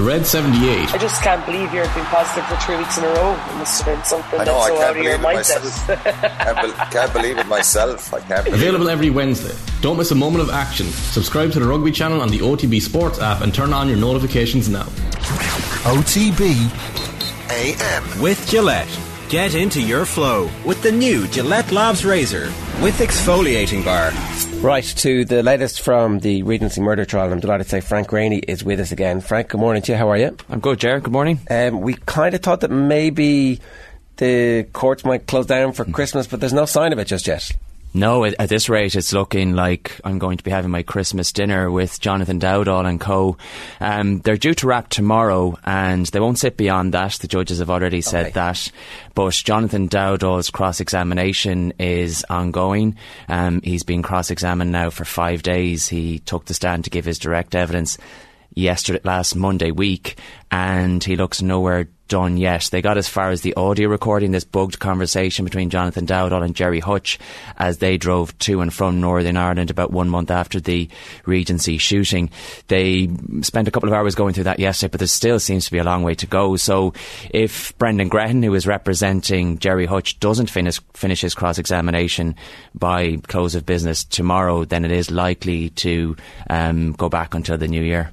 The Red 78. I just can't believe you're being positive for three weeks in a row. It must have been something I know, that's so I can't out of your mindset. can't, be- can't believe it myself. I can't Available it. every Wednesday. Don't miss a moment of action. Subscribe to the Rugby channel on the OTB Sports app and turn on your notifications now. OTB AM. With Gillette. Get into your flow with the new Gillette Labs Razor with exfoliating bar. Right, to the latest from the Regency murder trial. I'm delighted to say Frank Greaney is with us again. Frank, good morning to you. How are you? I'm good, Jared. Good morning. Um, we kind of thought that maybe the courts might close down for Christmas, but there's no sign of it just yet. No, at, this rate, it's looking like I'm going to be having my Christmas dinner with Jonathan Dowdall and co. Um, they're due to wrap tomorrow, and they won't sit beyond that. The judges have already said okay. that. But Jonathan Dowdall's cross-examination is ongoing. Um, he's been cross-examined now for five days. He took the stand to give his direct evidence yesterday, last Monday week, and he looks nowhere done yet. They got as far as the audio recording, this bugged conversation between Jonathan Dowdall and Gerry Hutch as they drove to and from Northern Ireland about one month after the Regency shooting. They spent a couple of hours going through that yesterday, but there still seems to be a long way to go. So if Brendan Grehan, who is representing Gerry Hutch, doesn't finish, finish his cross examination by close of business tomorrow, then it is likely to um, go back until the new year.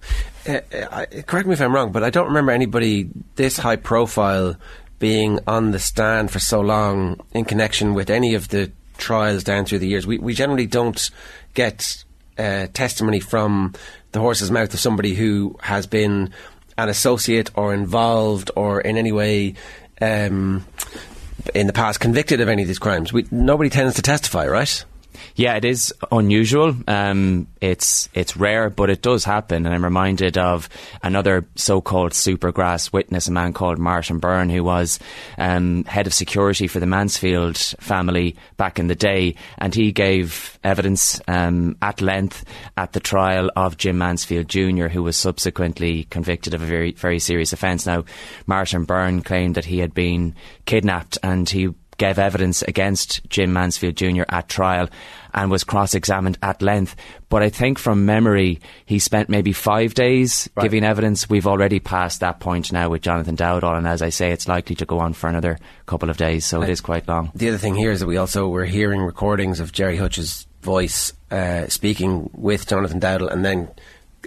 Uh, uh, correct me if I'm wrong, but I don't remember anybody this high profile being on the stand for so long in connection with any of the trials down through the years. We, we generally don't get uh, testimony from the horse's mouth of somebody who has been an associate or involved or in any way um, in the past convicted of any of these crimes. We, nobody tends to testify, right? Yeah, it is unusual. Um, it's it's rare, but it does happen. And I'm reminded of another so-called supergrass witness, a man called Martin Byrne, who was um, head of security for the Mansfield family back in the day, and he gave evidence um, at length at the trial of Jim Mansfield Jr., who was subsequently convicted of a very very serious offence. Now, Martin Byrne claimed that he had been kidnapped, and he gave evidence against Jim Mansfield Jr. at trial and was cross examined at length. But I think from memory, he spent maybe five days right. giving evidence. We've already passed that point now with Jonathan Dowdall, and as I say, it's likely to go on for another couple of days, so it is quite long. The other thing here is that we also were hearing recordings of Gerry Hutch's voice uh, speaking with Jonathan Dowdall and then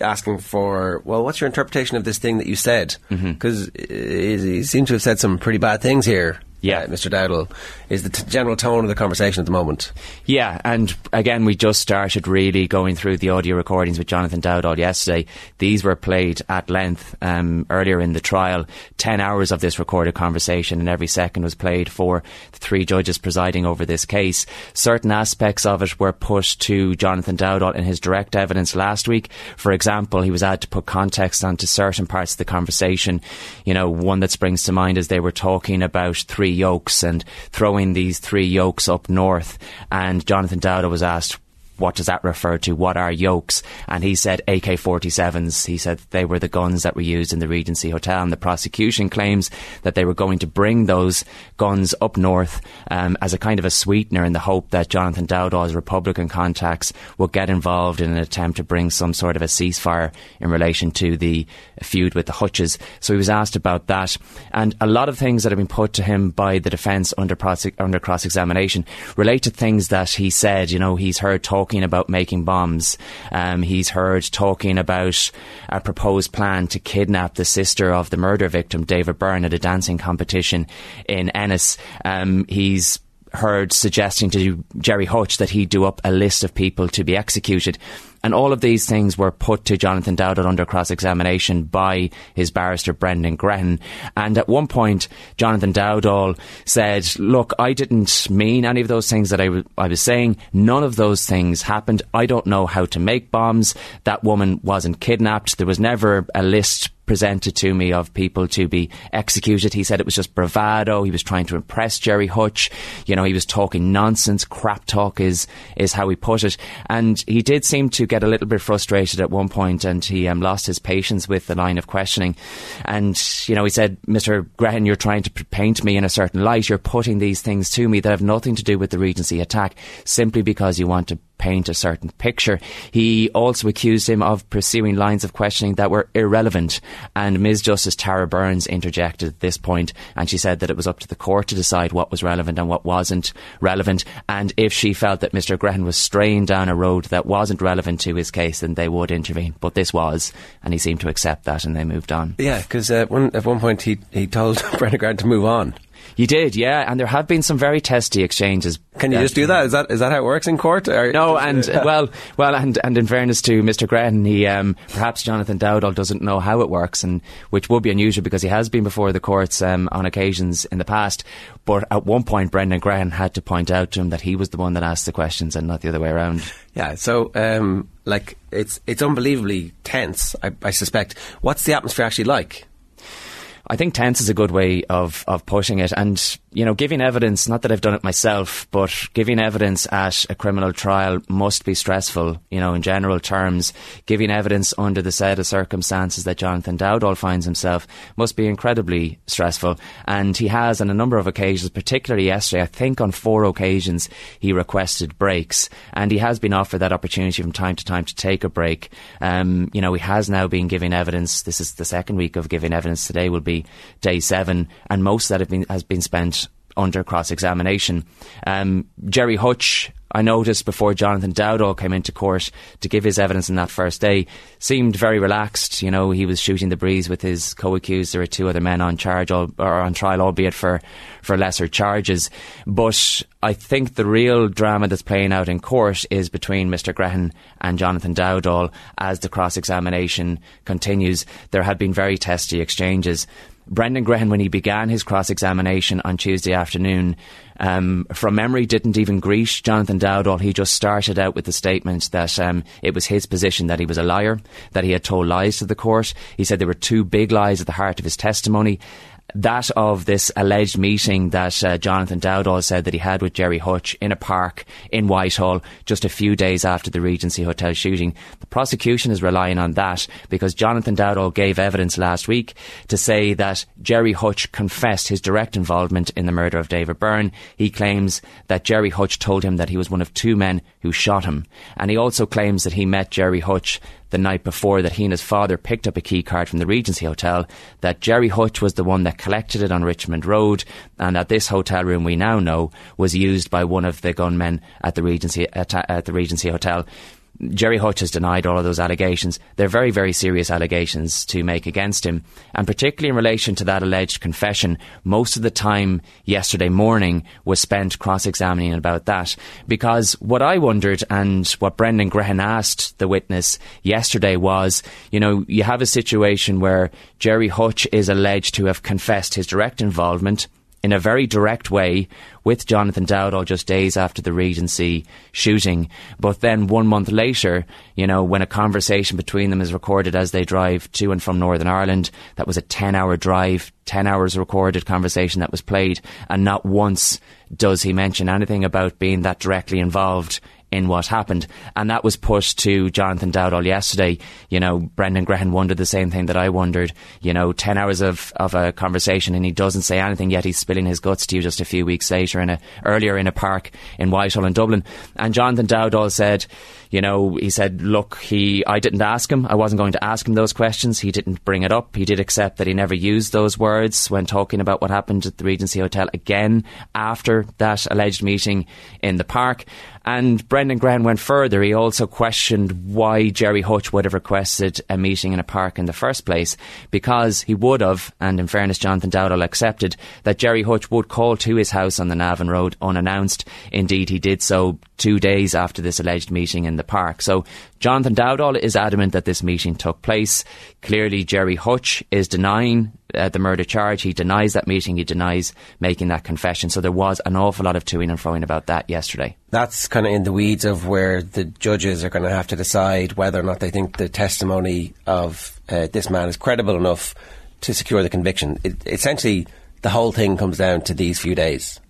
asking for, well, what's your interpretation of this thing that you said? Because mm-hmm. he seemed to have said some pretty bad things here yeah, uh, Mr. Dowdall, is the t- general tone of the conversation at the moment. Yeah, and again, we just started really going through the audio recordings with Jonathan Dowdall yesterday. These were played at length um, earlier in the trial. Ten hours of this recorded conversation, and every second was played for the three judges presiding over this case. Certain aspects of it were put to Jonathan Dowdall in his direct evidence last week. For example, he was asked to put context onto certain parts of the conversation. You know, one that springs to mind is they were talking about three three yokes and throwing these three yokes up north. And Jonathan Dowdall was asked, what does that refer to? What are yokes? And he said AK 47s. He said they were the guns that were used in the Regency Hotel. And the prosecution claims that they were going to bring those guns up north um, as a kind of a sweetener in the hope that Jonathan Dowdall's Republican contacts would get involved in an attempt to bring some sort of a ceasefire in relation to the feud with the Hutches. So he was asked about that. And a lot of things that have been put to him by the defence under, under cross examination relate to things that he said. You know, he's heard talk talking about making bombs. Um, he's heard talking about a proposed plan to kidnap the sister of the murder victim, David Byrne, at a dancing competition in Ennis. Um, he's heard suggesting to Gerry Hutch that he do up a list of people to be executed. And all of these things were put to Jonathan Dowdall under cross examination by his barrister Brendan Grehan. And at one point, Jonathan Dowdall said, Look, I didn't mean any of those things that I, w- I was saying. None of those things happened. I don't know how to make bombs. That woman wasn't kidnapped. There was never a list presented to me of people to be executed. He said it was just bravado. He was trying to impress Gerry Hutch. You know, he was talking nonsense. Crap talk is, is how he put it. And he did seem to get a little bit frustrated at one point and he um, lost his patience with the line of questioning. And, you know, he said, Mr. Grehan, you're trying to paint me in a certain light. You're putting these things to me that have nothing to do with the Regency attack simply because you want to paint a certain picture. He also accused him of pursuing lines of questioning that were irrelevant. And Ms. Justice Tara Burns interjected at this point and she said that it was up to the court to decide what was relevant and what wasn't relevant. And if she felt that Mr. Grehan was straying down a road that wasn't relevant to his case, then they would intervene. But this was, and he seemed to accept that and they moved on. Yeah, because uh, at one point he, he told Brendan Grehan to move on. You did, yeah, and there have been some very testy exchanges. Can you just do that? Is that is that how it works in court? Or no, and well, well, and and in fairness to Mr. Grehan, he um, perhaps Jonathan Dowdall doesn't know how it works, and which would be unusual because he has been before the courts um, on occasions in the past. But at one point, Brendan Grehan had to point out to him that he was the one that asked the questions and not the other way around. Yeah, so um, like it's it's unbelievably tense. I, I suspect. What's the atmosphere actually like? I think tense is a good way of, of pushing it. And you know, giving evidence, not that I've done it myself, but giving evidence at a criminal trial must be stressful, you know, in general terms. Giving evidence under the set of circumstances that Jonathan Dowdall finds himself must be incredibly stressful. And he has, on a number of occasions, particularly yesterday, I think on four occasions, he requested breaks. And he has been offered that opportunity from time to time to take a break. Um, you know, he has now been giving evidence. This is the second week of giving evidence. Today will be day seven. And most of that been, has been spent under cross examination. Um, Gerry Hutch, I noticed before Jonathan Dowdall came into court to give his evidence on that first day, seemed very relaxed. You know, he was shooting the breeze with his co-accused. There were two other men on charge or on trial, albeit for, for lesser charges. But I think the real drama that's playing out in court is between Mr. Grehan and Jonathan Dowdall as the cross examination continues. There have been very testy exchanges. Brendan Grehan, when he began his cross examination on Tuesday afternoon, um, from memory, didn't even greet Jonathan Dowdall. He just started out with the statement that um, it was his position that he was a liar, that he had told lies to the court. He said there were two big lies at the heart of his testimony, that of this alleged meeting that uh, Jonathan Dowdall said that he had with Gerry Hutch in a park in Whitehall just a few days after the Regency Hotel shooting. The prosecution is relying on that because Jonathan Dowdall gave evidence last week to say that Gerry Hutch confessed his direct involvement in the murder of David Byrne. He claims that Gerry Hutch told him that he was one of two men who shot him. And he also claims that he met Gerry Hutch the night before that he and his father picked up a key card from the Regency Hotel, that Gerry Hutch was the one that collected it on Richmond Road, and that this hotel room we now know was used by one of the gunmen at the Regency at, at the Regency Hotel. Gerry Hutch has denied all of those allegations. They're very, very serious allegations to make against him. And particularly in relation to that alleged confession, most of the time yesterday morning was spent cross examining about that. Because what I wondered and what Brendan Grehan asked the witness yesterday was, you know, you have a situation where Gerry Hutch is alleged to have confessed his direct involvement in a very direct way with Jonathan Dowdall just days after the Regency shooting. But then one month later, you know, when a conversation between them is recorded as they drive to and from Northern Ireland, that was a 10 hour drive, 10 hours recorded conversation that was played, and not once does he mention anything about being that directly involved in what happened. And that was pushed to Jonathan Dowdall yesterday. You know, Brendan Grehan wondered the same thing that I wondered. You know, 10 hours of, of a conversation and he doesn't say anything yet. He's spilling his guts to you just a few weeks later in a, earlier in a park in Whitehall in Dublin. And Jonathan Dowdall said, you know, he said, look, he, I didn't ask him. I wasn't going to ask him those questions. He didn't bring it up. He did accept that he never used those words when talking about what happened at the Regency Hotel again after that alleged meeting in the park. And Brendan Grehan went further. He also questioned why Gerry Hutch would have requested a meeting in a park in the first place, because he would have, and in fairness, Jonathan Dowdall accepted that Gerry Hutch would call to his house on the Navan Road unannounced. Indeed, he did so two days after this alleged meeting in the park. So Jonathan Dowdall is adamant that this meeting took place. Clearly, Gerry Hutch is denying uh, the murder charge. He denies that meeting. He denies making that confession. So there was an awful lot of toing and froing about that yesterday. That's kind of in the weeds of where the judges are going to have to decide whether or not they think the testimony of uh, this man is credible enough to secure the conviction. It, essentially, the whole thing comes down to these few days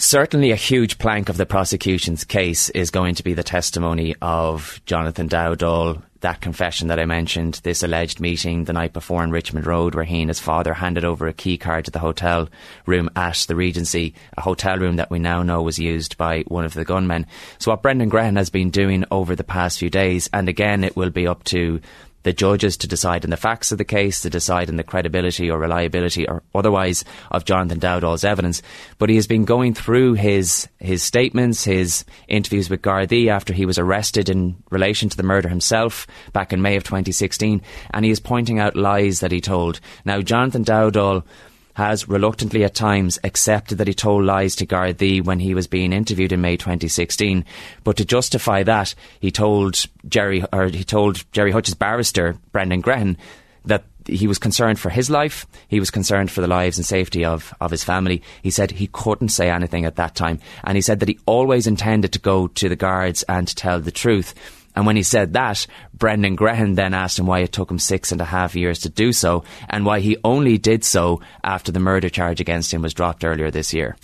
certainly a huge plank of the prosecution's case is going to be the testimony of Jonathan Dowdall, that confession that I mentioned, this alleged meeting the night before in Richmond Road where he and his father handed over a key card to the hotel room at the Regency, a hotel room that we now know was used by one of the gunmen. So what Brendan Grehan has been doing over the past few days, and again it will be up to the judges to decide on the facts of the case, to decide on the credibility or reliability or otherwise of Jonathan Dowdall's evidence. But he has been going through his his statements, his interviews with Gardaí after he was arrested in relation to the murder himself back in May of 2016, and he is pointing out lies that he told. Now, Jonathan Dowdall has reluctantly at times accepted that he told lies to Gardaí when he was being interviewed in May 2016. But to justify that, he told Gerry or he told Gerry Hutch's barrister Brendan Grehan that he was concerned for his life. He was concerned for the lives and safety of, of his family. He said he couldn't say anything at that time. And he said that he always intended to go to the guards and tell the truth. And when he said that, Brendan Grehan then asked him why it took him six and a half years to do so and why he only did so after the murder charge against him was dropped earlier this year.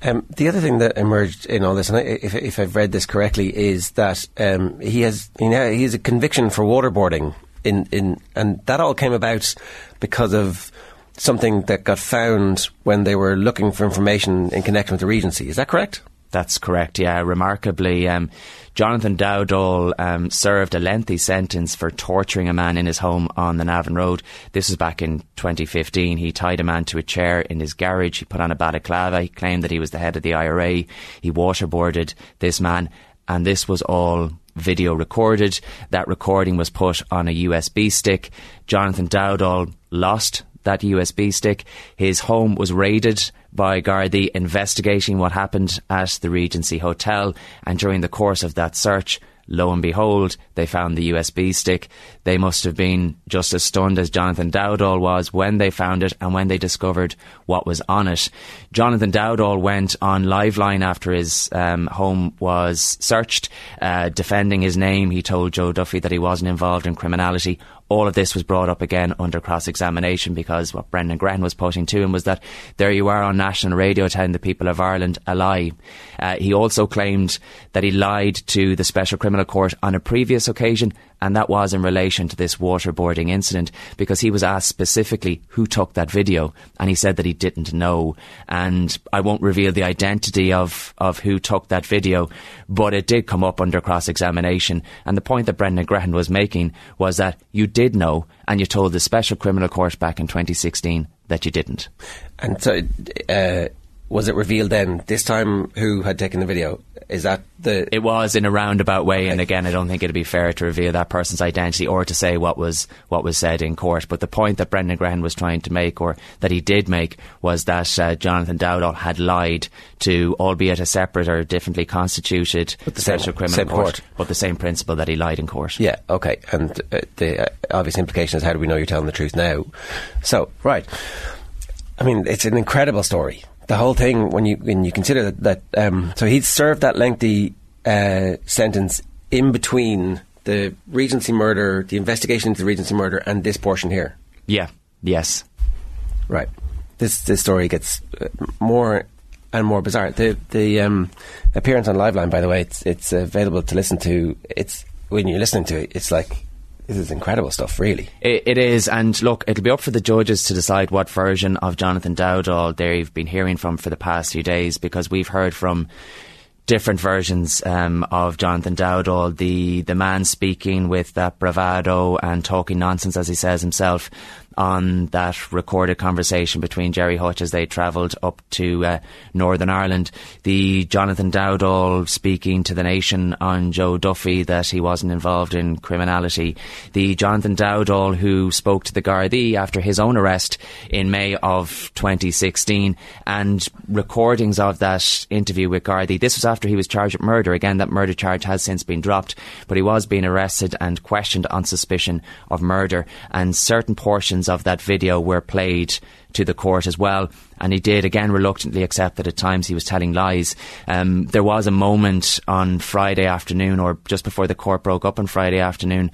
Um, the other thing that emerged in all this, and I, if, if, I've read this correctly, is that um, he has you know, he has a conviction for waterboarding, in, in, and that all came about because of something that got found when they were looking for information in connection with the Regency. Is that correct? That's correct. Yeah, remarkably. Um, Jonathan Dowdall um, served a lengthy sentence for torturing a man in his home on the Navan Road. This was back in 2015. He tied a man to a chair in his garage. He put on a balaclava. He claimed that he was the head of the IRA. He waterboarded this man, and this was all video recorded. That recording was put on a USB stick. Jonathan Dowdall lost that USB stick. His home was raided by Gardaí investigating what happened at the Regency Hotel, and during the course of that search, lo and behold, they found the USB stick. They must have been just as stunned as Jonathan Dowdall was when they found it and when they discovered what was on it. Jonathan Dowdall went on Liveline after his um, home was searched, uh, defending his name. He told Joe Duffy that he wasn't involved in criminality all of this was brought up again under cross examination because what Brendan Grehan was putting to him was that there you are on national radio telling the people of Ireland a lie. Uh, he also claimed that he lied to the Special Criminal Court on a previous occasion and that was in relation to this waterboarding incident because he was asked specifically who took that video, and he said that he didn't know. And I won't reveal the identity of, of who took that video, but it did come up under cross examination. And the point that Brendan Grehan was making was that you did know, and you told the Special Criminal Court back in 2016 that you didn't. And so, uh, was it revealed then this time who had taken the video? Is that the? It was in a roundabout way, and again, I don't think it'd be fair to reveal that person's identity or to say what was what was said in court. But the point that Brendan Grehan was trying to make, or that he did make, was that uh, Jonathan Dowdall had lied to, albeit a separate or differently constituted but the special same, criminal same court, court, but the same principle that he lied in court. Yeah, okay. And uh, the uh, obvious implication is how do we know you're telling the truth now? So, right. I mean, it's an incredible story the whole thing when you when you consider that, that um, so he'd served that lengthy uh, sentence in between the Regency murder, the investigation into the Regency murder, and this portion here. Yeah. Yes. Right. This this story gets uh, more and more bizarre. The the um, appearance on Liveline, by the way, it's it's available to listen to. It's when you're listening to it, it's like this is incredible stuff, really. It, it is, and look, it'll be up for the judges to decide what version of Jonathan Dowdall they've been hearing from for the past few days, because we've heard from different versions um, of Jonathan Dowdall, the the man speaking with that bravado and talking nonsense, as he says himself, on that recorded conversation between Gerry Hutch as they travelled up to uh, Northern Ireland. The Jonathan Dowdall speaking to the nation on Joe Duffy that he wasn't involved in criminality. The Jonathan Dowdall who spoke to the Gardaí after his own arrest in May of 2016 and recordings of that interview with Gardaí. This was after he was charged with murder. Again, that murder charge has since been dropped, but he was being arrested and questioned on suspicion of murder and certain portions of that video were played to the court as well. And he did again reluctantly accept that at times he was telling lies. Um, there was a moment on Friday afternoon, or just before the court broke up on Friday afternoon,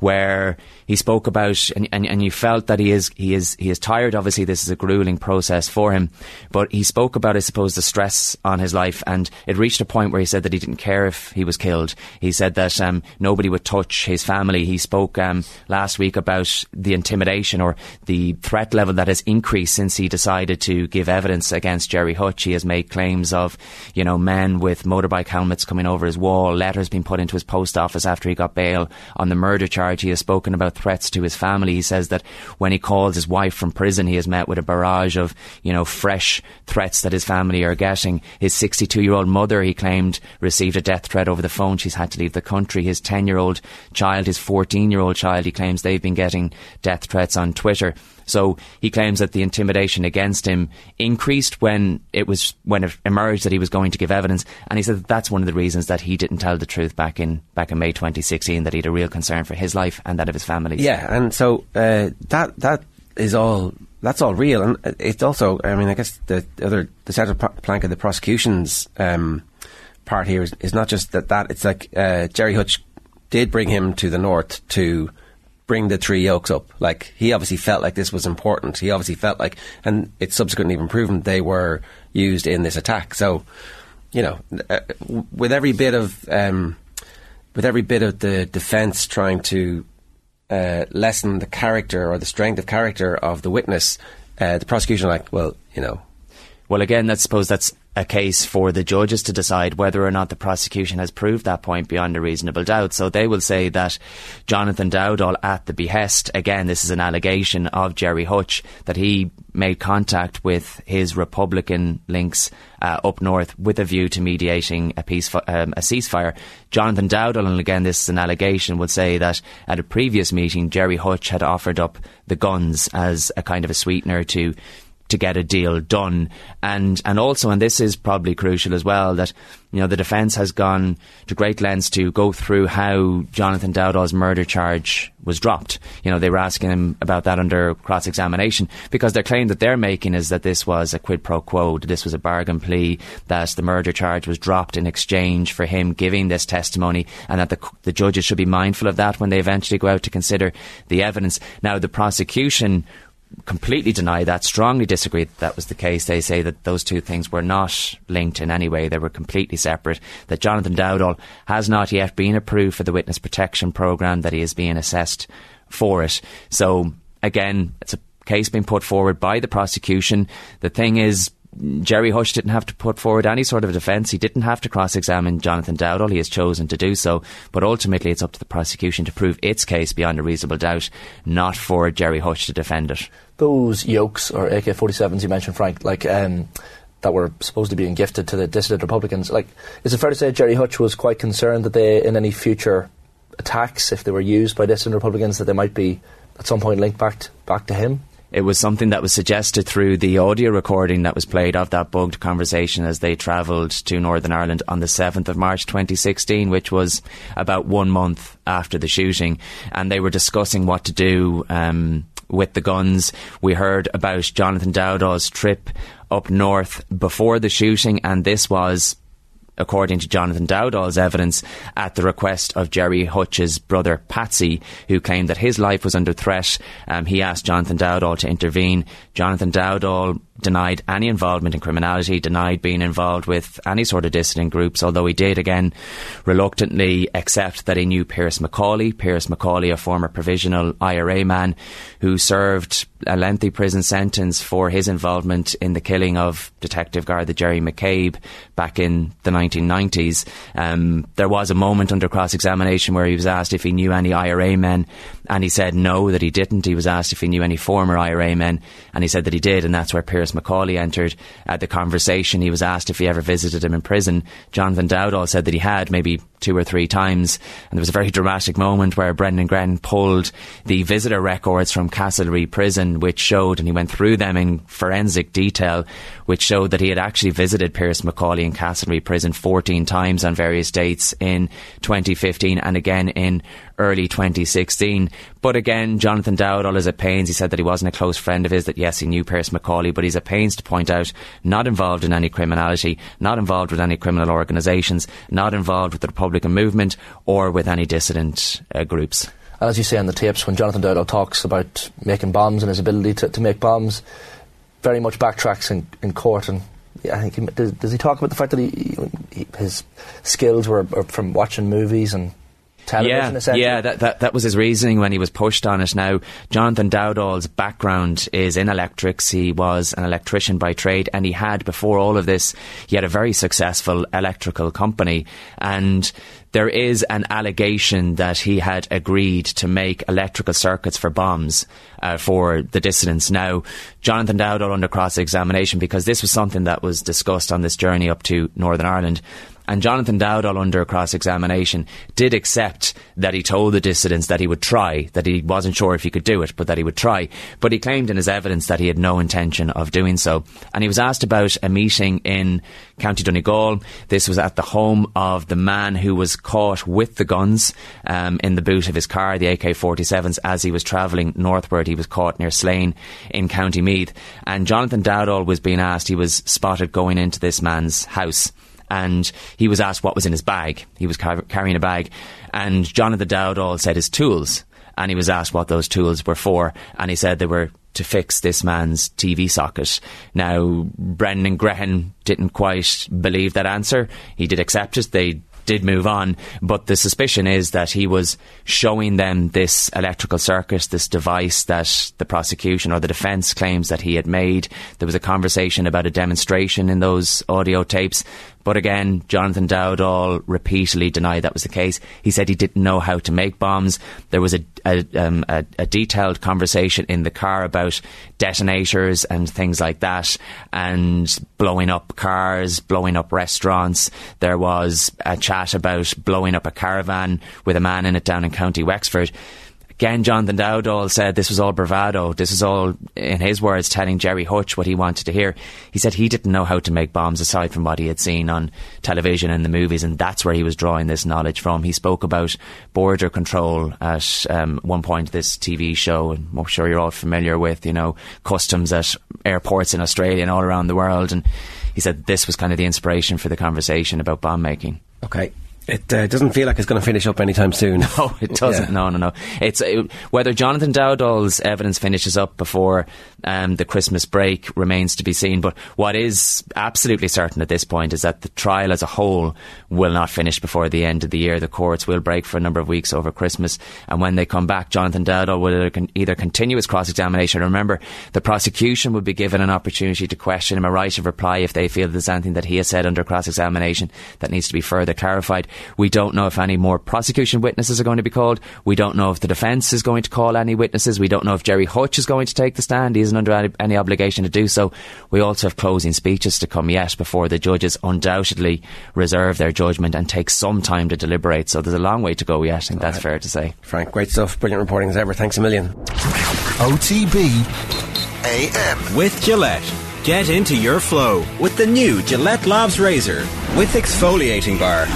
where he spoke about, and, and, and you felt that he is he is he is tired. Obviously, this is a grueling process for him, but he spoke about, I suppose, the stress on his life, and it reached a point where he said that he didn't care if he was killed. He said that um, nobody would touch his family. He spoke um, last week about the intimidation or the threat level that has increased since he decided to give evidence against Gerry Hutch. He has made claims of, you know, men with motorbike helmets coming over his wall, letters being put into his post office after he got bail on the murder charge. He has spoken about threats to his family. He says that when he calls his wife from prison, he has met with a barrage of, you know, fresh threats that his family are getting. His 62 year old mother, he claimed, received a death threat over the phone. She's had to leave the country. His 10 year old child, his 14 year old child, he claims they've been getting death threats on Twitter. So he claims that the intimidation against him increased when it was when it emerged that he was going to give evidence, and he said that that's one of the reasons that he didn't tell the truth back in back in May 2016. That he had a real concern for his life and that of his family. Yeah, and so uh, that that is all. That's all real, and it's also. I mean, I guess the other the central plank of the prosecution's um, part here is, is, not just that. That it's like uh, Gerry Hutch did bring him to the north to bring the three yokes up. Like he obviously felt like this was important. He obviously felt like, and it's subsequently been proven they were used in this attack. So, you know, uh, with every bit of um, with every bit of the defence trying to uh, lessen the character or the strength of character of the witness, uh, the prosecution like, well, you know. Well, again, I suppose that's a case for the judges to decide whether or not the prosecution has proved that point beyond a reasonable doubt. So they will say that Jonathan Dowdall, at the behest, again, this is an allegation of Gerry Hutch, that he made contact with his Republican links uh, up north with a view to mediating a, peace, um, a ceasefire. Jonathan Dowdall, and again, this is an allegation, would say that at a previous meeting, Gerry Hutch had offered up the guns as a kind of a sweetener to to get a deal done. And and also, and this is probably crucial as well, that you know the defence has gone to great lengths to go through how Jonathan Dowdall's murder charge was dropped. You know, they were asking him about that under cross examination because their claim that they're making is that this was a quid pro quo, this was a bargain plea, that the murder charge was dropped in exchange for him giving this testimony, and that the the judges should be mindful of that when they eventually go out to consider the evidence. Now, the prosecution completely deny that, strongly disagree that that was the case. They say that those two things were not linked in any way, they were completely separate. That Jonathan Dowdall has not yet been approved for the witness protection programme, that he is being assessed for it. So, again, it's a case being put forward by the prosecution. The thing is, Gerry Hutch didn't have to put forward any sort of defence. He didn't have to cross examine Jonathan Dowdall. He has chosen to do so. But ultimately, it's up to the prosecution to prove its case beyond a reasonable doubt, not for Gerry Hutch to defend it. Those yokes or AK 47s you mentioned, Frank, like. Um, that were supposed to be gifted to the dissident Republicans. Like, is it fair to say Gerry Hutch was quite concerned that they, in any future attacks, if they were used by dissident Republicans, that they might be at some point linked back to, back to him? It was something that was suggested through the audio recording that was played of that bugged conversation as they travelled to Northern Ireland on the 7th of March 2016, which was about one month after the shooting. And they were discussing what to do um, with the guns. We heard about Jonathan Dowdall's trip up north before the shooting, and this was according to Jonathan Dowdall's evidence, at the request of Gerry Hutch's brother Patsy, who claimed that his life was under threat. Um, he asked Jonathan Dowdall to intervene. Jonathan Dowdall denied any involvement in criminality, denied being involved with any sort of dissident groups, although he did again reluctantly accept that he knew Pearse McCauley. Pearse McCauley, a former provisional IRA man who served a lengthy prison sentence for his involvement in the killing of Detective Garda Jerry McCabe back in the 1990s. Um, there was a moment under cross examination where he was asked if he knew any IRA men, and he said no, that he didn't. He was asked if he knew any former IRA men, and he said that he did, and that's where Pearse McCauley entered uh, the conversation. He was asked if he ever visited him in prison. Jonathan Dowdall said that he had, maybe two or three times. And there was a very dramatic moment where Brendan Grehan pulled the visitor records from Castlerea Prison, which showed, and he went through them in forensic detail, which showed that he had actually visited Pearse McCauley in Castlerea Prison 14 times on various dates in 2015 and again in early 2016. But again, Jonathan Dowdall is at pains. He said that he wasn't a close friend of his, that yes, he knew Pearse McCauley, but he's at pains to point out not involved in any criminality, not involved with any criminal organisations, not involved with the Republican movement or with any dissident uh, groups. As you say on the tapes, when Jonathan Dowdall talks about making bombs and his ability to, to make bombs, very much backtracks in, in court. And I think he, does, does, he talk about the fact that he, he his skills were uh, from watching movies and television, yeah, Yeah, that, that, that was his reasoning when he was pushed on it. Now, Jonathan Dowdall's background is in electrics. He was an electrician by trade, and he had, before all of this, he had a very successful electrical company. And there is an allegation that he had agreed to make electrical circuits for bombs uh, for the dissidents. Now, Jonathan Dowdall under cross examination, because this was something that was discussed on this journey up to Northern Ireland, and Jonathan Dowdall, under cross examination, did accept that he told the dissidents that he would try, that he wasn't sure if he could do it, but that he would try. But he claimed in his evidence that he had no intention of doing so. And he was asked about a meeting in County Donegal. This was at the home of the man who was caught with the guns um, in the boot of his car, the AK 47s, as he was travelling northward. He was caught near Slane in County Meath. And Jonathan Dowdall was being asked, he was spotted going into this man's house and he was asked what was in his bag. He was car- carrying a bag, and Jonathan Dowdall said his tools, and he was asked what those tools were for, and he said they were to fix this man's TV socket. Now, Brendan Grehan didn't quite believe that answer. He did accept it. They did move on, but the suspicion is that he was showing them this electrical circuit, this device that the prosecution or the defence claims that he had made. There was a conversation about a demonstration in those audio tapes. But again, Jonathan Dowdall repeatedly denied that was the case. He said he didn't know how to make bombs. There was a, a, um, a, a detailed conversation in the car about detonators and things like that, and blowing up cars, blowing up restaurants. There was a chat about blowing up a caravan with a man in it down in County Wexford. Again, Jonathan Dowdall said this was all bravado. This is all, in his words, telling Gerry Hutch what he wanted to hear. He said he didn't know how to make bombs aside from what he had seen on television and the movies, and that's where he was drawing this knowledge from. He spoke about border control at um, one point this TV show, and I'm sure you're all familiar with, you know, customs at airports in Australia and all around the world. And he said this was kind of the inspiration for the conversation about bomb making. Okay. It uh, doesn't feel like it's going to finish up anytime soon. No, it doesn't. Yeah. No, no, no. It's it, uh, whether Jonathan Dowdall's evidence finishes up before um, the Christmas break remains to be seen. But what is absolutely certain at this point is that the trial as a whole will not finish before the end of the year. The courts will break for a number of weeks over Christmas, and when they come back, Jonathan Dowdall will either continue his cross-examination. Remember, the prosecution would be given an opportunity to question him, a right of reply if they feel there's anything that he has said under cross-examination that needs to be further clarified. We don't know if any more prosecution witnesses are going to be called. We don't know if the defence is going to call any witnesses. We don't know if Gerry Hutch is going to take the stand. He isn't under any, any obligation to do so. We also have closing speeches to come yet before the judges undoubtedly reserve their judgment and take some time to deliberate. So there's a long way to go yet. I think All that's right. fair to say. Frank, great stuff. Brilliant reporting as ever. Thanks a million. OTB AM. With Gillette. Get into your flow with the new Gillette Labs Razor with exfoliating bar.